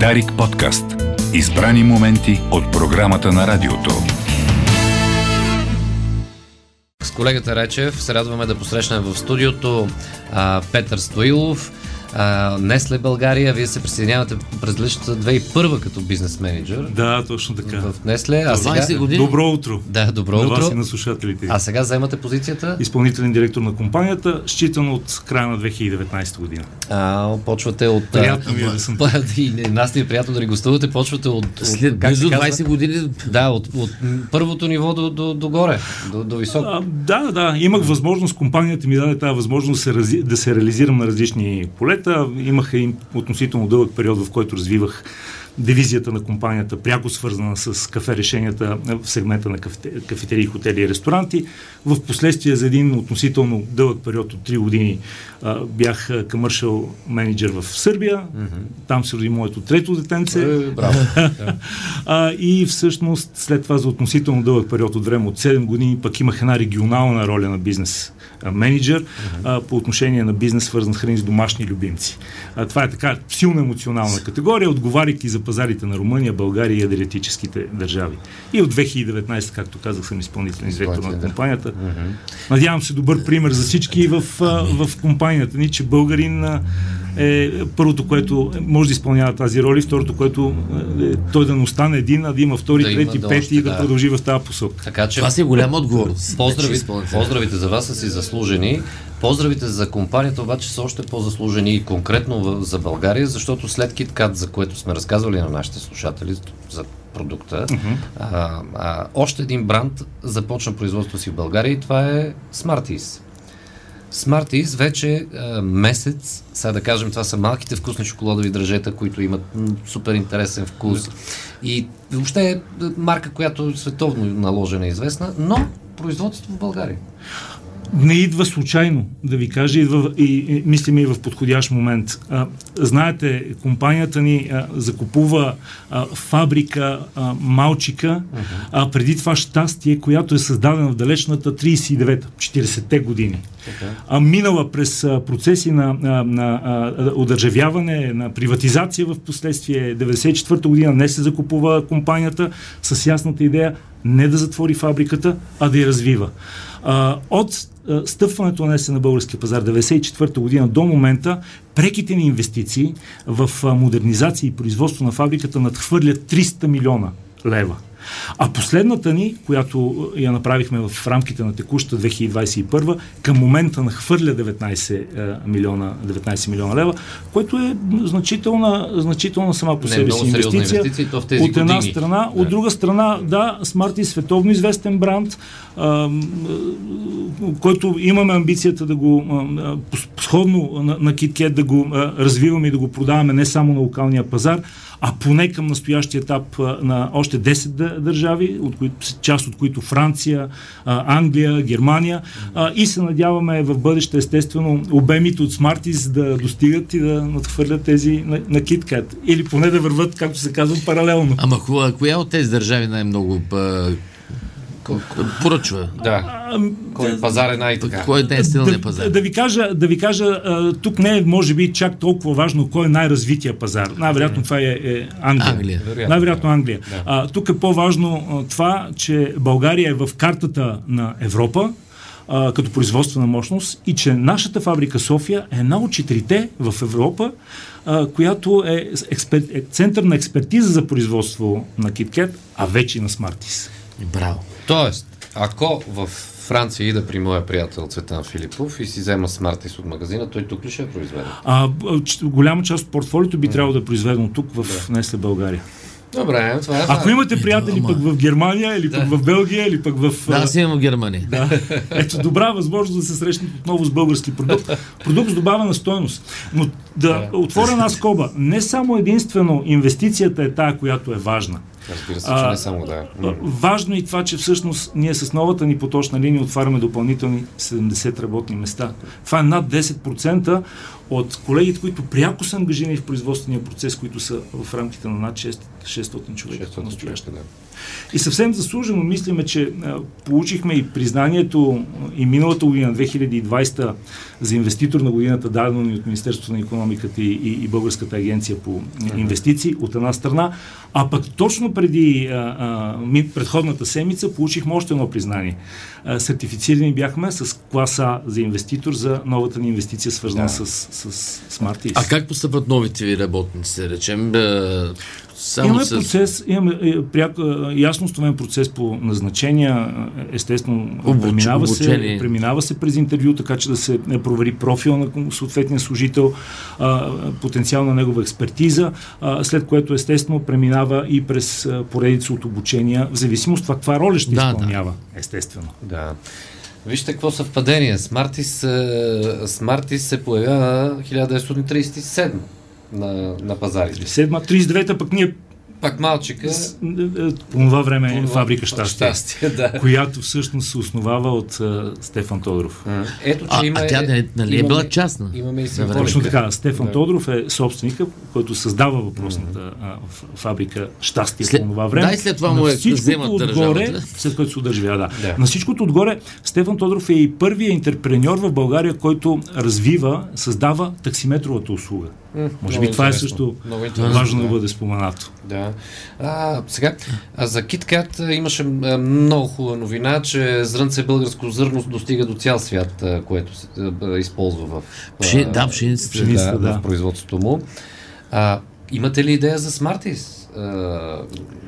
Дарик подкаст. Избрани моменти от програмата на радиото. С колегата Речев се радваме да посрещнем в студиото а, Петър Стоилов, а, Несле България. Вие се присъединявате през личната 2001 като бизнес менеджер Да, точно така. в Несле. А сега... 20 години. Добро утро. Да, добро на вас утро. и на слушателите. А сега вземате позицията. Изпълнителен директор на компанията, считано от края на 2019 година. А, почвате от... Приятно ми е да съм И нас ни е приятно да ни гостувате. Почвате от... от След близо казва? 20 години Да, от, от първото ниво до, до, до горе, до, до високо. А, да, да, имах възможност, компанията ми даде тази възможност да се реализирам на различни полета. Имах и относително дълъг период, в който развивах дивизията на компанията, пряко свързана с кафе решенията в сегмента на кафете- кафетерии, хотели и ресторанти. В последствие за един относително дълъг период от 3 години а, бях commercial менеджер в Сърбия. Там се роди моето трето детенце. Е, браво. А, и всъщност след това за относително дълъг период от време, от 7 години, пък имах една регионална роля на бизнес менеджер а, по отношение на бизнес, свързан с храни с домашни любимци. А, това е така силно емоционална категория, отговаряйки за пазарите на Румъния, България и адриатическите държави. И от 2019, както казах, съм изпълнителен директор на Изпълнителен. компанията. Надявам се добър пример за всички в, в компанията ни, че българин е първото, което може да изпълнява тази роля и второто, което е, той да не остане един, а да има втори, Да има трети, да пети и да, продължи в тази посока. Така че Това си е голяма отговорност. Поздрави, поздравите за вас са си заслужени. Поздравите за компанията обаче са още по-заслужени и конкретно в- за България, защото след KitKat, за което сме разказвали на нашите слушатели за продукта, а, а, още един бранд започна производство си в България и това е Smarties. Smarties вече а, месец, сега да кажем, това са малките вкусни шоколадови дръжета, които имат м, супер интересен вкус. И въобще е марка, която е световно наложена и известна, но производство в България. Не идва случайно, да ви кажа, идва и, и мислим и в подходящ момент. А, знаете, компанията ни а, закупува а, фабрика а, Малчика, а преди това щастие, която е създадена в далечната 39-та, 40-те години. А, минала през а, процеси на, на, на а, удържавяване, на приватизация в последствие. 94-та година не се закупува компанията с ясната идея не да затвори фабриката, а да я развива. А, от стъпването на НЕС на българския пазар 94-та година до момента преките ни инвестиции в модернизация и производство на фабриката надхвърлят 300 милиона лева. А последната ни, която я направихме в рамките на текущата 2021, към момента нахвърля 19 е, милиона, 19 милиона лева, което е значителна, значителна сама по себе си инвестиция. инвестиция, в тези от една години. страна, Да. от друга страна, да, Smart е световно известен бранд, а, а, който имаме амбицията да го а, сходно на, на KitKat да го а, развиваме и да го продаваме не само на локалния пазар, а поне към настоящия етап на още 10 дъ- държави, от които, част от които Франция, Англия, Германия и се надяваме в бъдеще естествено обемите от Smarties да достигат и да надхвърлят тези на, KitKat. Или поне да върват, както се казва, паралелно. Ама коя, от тези държави най-много поръчва? Да. Кой пазар е най-така? Кой е най-силният да, пазар? да ви кажа, да ви кажа а, тук не е, може би, чак толкова важно кой е най-развития пазар. Най-вероятно това е, е Англия. Англия. Вероятно. Най-вероятно Англия. А, тук е по-важно а, това, че България е в картата на Европа а, като производствена мощност и че нашата фабрика София е една от четирите в Европа, а, която е, експер, е център на експертиза за производство на KitKat, а вече и на Smarties. Браво. Тоест, ако в Франция ида при моя приятел Цветан Филипов и си взема Smarties от магазина, той тук ли ще е произведен? А, голяма част от портфолиото би трябвало да е произведено тук в Несле България. Добре, това е. Ако имате приятели ама- пък в Германия, или пък в Белгия, или пък в... Да, аз имам в Германия. Да. Ето, добра възможност да се срещнат отново с български продукт. Продукт с добавена стойност. Но да отворя една скоба. Не само единствено инвестицията е тая, която е важна. Разбира се, че А, не само да. Важно е и това, че всъщност ние с новата ни поточна линия отваряме допълнителни 70 работни места. Това е над 10% от колегите, които пряко са ангажирани в производствения процес, които са в рамките на над 6, 600 човека. 600 по-настоящем. човека, да. И съвсем заслужено мислиме, че а, получихме и признанието и миналата година, 2020, за инвеститор на годината, дадено ни от Министерството на економиката и, и, и Българската агенция по инвестиции, от една страна, а пък точно преди а, а, предходната седмица получихме още едно признание. А, сертифицирани бяхме с класа за инвеститор за новата ни инвестиция, свързана Да. с, с, с Smarties. А как постъпват новите ви работници, да речем? Е, само Имаме с... процес, имаме е, пряк, е, ясно установен процес по назначения, е, естествено Обуч- преминава, се, преминава се през интервю, така че да се е, провери профил на съответния служител, а, потенциал на негова експертиза, а, след което естествено преминава и през а, поредица от обучения, в зависимост от това каква роля ще Да, да. изпълнява, естествено. Да. Вижте какво съвпадение. Смартис, е, Смартис се появява 1937 на, на пазарите. Седма, 39-та пък ние Пак малчика. е, е, по това време е По- фабрика щастие, Щастие, да. която всъщност се основава от а, Стефан Тодоров. М. Ето, че А, има... а тя не, нали, е имаме- била частна? Имаме и символика. Точно така. Стефан Да. Тодоров е собственика, който създава въпросната а, фабрика Щастие След- по това време. да, и след това На му е всичкото вземат отгоре, държавата. след което се удържава, да. Да. На всичкото отгоре, Стефан Тодоров е и първият интерпреньор в България, който развива, създава таксиметровата услуга. Може много би това е също важно да да. бъде споменато. Да. А, сега, а за KitKat а, имаше много хубава новина, че зрънце българско зърно достига до цял свят, което се използва в, Пши- да, пшеницата. да, да. в производството му. А, имате ли идея за Smarties?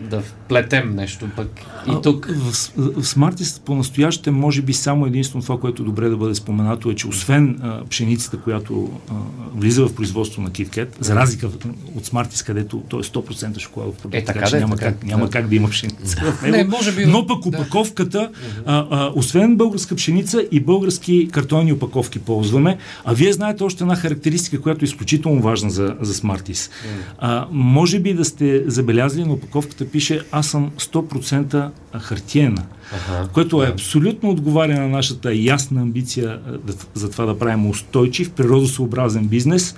Да вплетем нещо пък и тук. В, в Smartis по-настояще, може би само единствено това, което добре да бъде споменато е, че освен а, пшеницата, която а, влиза в производство на KitKat, за разлика от Smartis, където то е 100% шоколадов продукт, Е, така така, че да е, няма, така е. как, няма Да. как да има пшеница. в него. Не, може би- Но пък да. опаковката, а, а, освен българска пшеница и български картонни опаковки ползваме, а вие знаете още една характеристика, която е изключително важна за, за Smartis. А, може би да сте забелязали, на опаковката пише аз съм 100% хартиена, Аха, което е абсолютно отговаря на нашата ясна амбиция за това да правим устойчив, природосъобразен бизнес,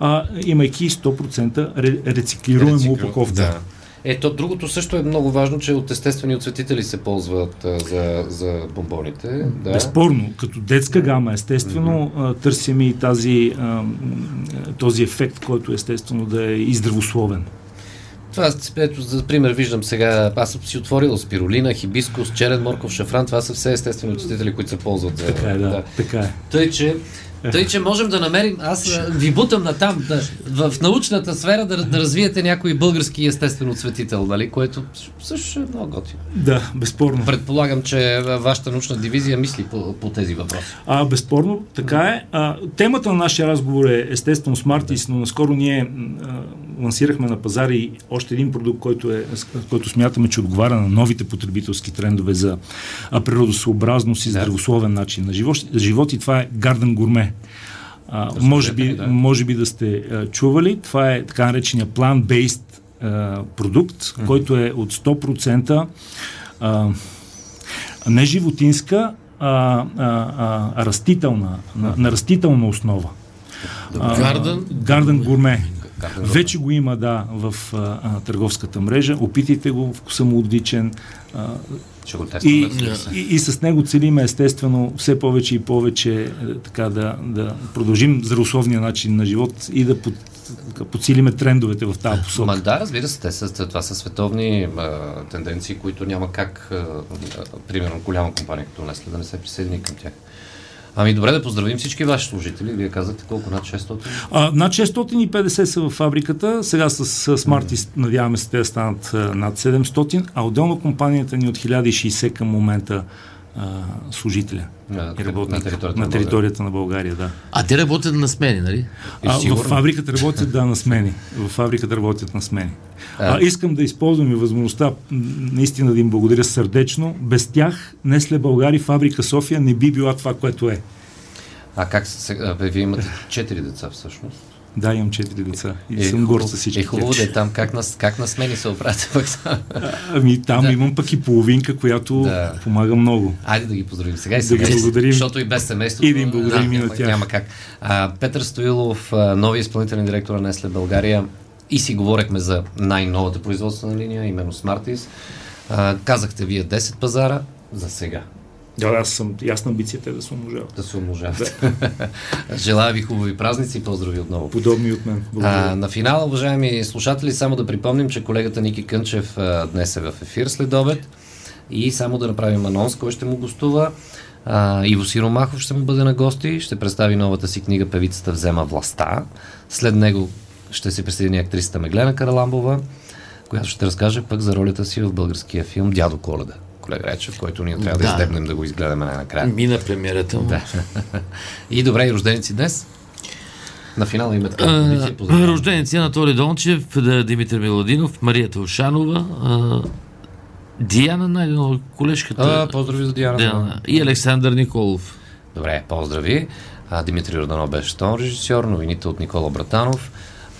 а, имайки 100% ре, рециклируема Рециклю- опаковка. Да. Ето, другото също е много важно, че от естествени оцветители се ползват а, за, за бомбоните. Да. Безспорно, като детска гама, естествено, а, търсим и тази, а, този ефект, който естествено да е и здравословен. Това, ето, за пример, виждам сега, аз съм си отворил спирулина, хибискус, черен морков, шафран, това са все естествени оцветители, които се ползват за... Така е, да, така е. Тъй, че, тъй, че можем да намерим, аз ви бутам на там, да, в, научната сфера да, да развиете някой български естествен оцветител, нали, което също е много готино. Да, безспорно. Предполагам, че вашата научна дивизия мисли по, по тези въпроси. А, безспорно, така е. А, темата на нашия разговор е естествено Smarties, но наскоро ние а, лансирахме на пазара и още един продукт, който, е, който смятаме, че отговаря на новите потребителски трендове за природосъобразност и здравословен начин на живот, живот и това е Garden Gourmet. А, може, би, да. може би да сте а, чували. Това е така наречения а, продукт, който е от 100% а, не животинска, а, а, а, растителна, на, на растителна основа. Гарден? Гарден гурме. Garden Вече го има, да, в а, а, търговската мрежа. Опитайте го, отличен. А, Ще го тестваме. и, и, и с него целиме естествено все повече и повече е, така да, да продължим здравословния начин на живот и да под, така, подсилиме трендовете в тази посока. Ма да, разбира се, те са, това са световни а, тенденции, които няма как, а, а, примерно, голяма компания като Nestle да не се присъедини към тях. Ами добре да поздравим всички ваши служители. Вие казахте колко над 600? А, над 650 са в фабриката, сега с, с Smarties надяваме се те да станат а, над 700, а отделно компанията ни от 1060 към момента а, служителя На, и работник на територията на, на територията на България. Да. А те работят на смени, нали? А, в фабриката работят да на смени. В фабриката работят на смени. А, искам да използвам и възможността наистина да им благодаря сърдечно. Без тях Несле Българи, фабрика София не би била това, което е. А как се, вие имате 4 деца всъщност? Да, имам четири деца и Е, съм горд с всички. Е хубаво да е там. Как на, как на смени се там? Ами там Да. имам пък и половинка, която Да. помага много. Айде да ги поздравим сега и Да сега. ги благодарим. Защото и без семейството. И да им благодарим и на няма, тях. няма как. А, Петър Стоилов, нови изпълнителен директор на Несле България и си говорехме за най-новата производствена линия, именно Smarties. А, казахте вие 10 пазара за сега. Да, аз съм ясна амбицията е да се умножават. Да се умножават. Желая ви хубави празници и поздрави отново. Подобни от мен. Благодаря. А, на финала, уважаеми слушатели, само да припомним, че колегата Ники Кънчев а, днес е в ефир след обед. И само да направим анонс, кой ще му гостува. А, Иво Сиромахов ще му бъде на гости, ще представи новата си книга Певицата взема властта. След него ще се присъедини актрисата Меглена Караламбова, която ще разкаже пък за ролята си в българския филм Дядо Коледа. Колега Речев, който ние трябва да, Да. издебнем да го изгледаме най-накрая. Мина премиерата му. Да. и добре, и рожденици днес. На финала има така. А, традиция, поздравявам. Рожденици Анатолий Дончев, Димитър Миладинов, Мария Талшанова, а, Диана Найденова, колежката. А, поздрави за Диана. Диана, и Александър Николов. Добре, поздрави. А, Димитри Йорданов беше тон режисьор, новините от Никола Братанов.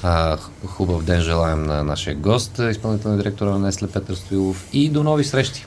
А, хубав ден желаем на нашия гост, изпълнителен директор на Несле Петър Стоилов и до нови срещи.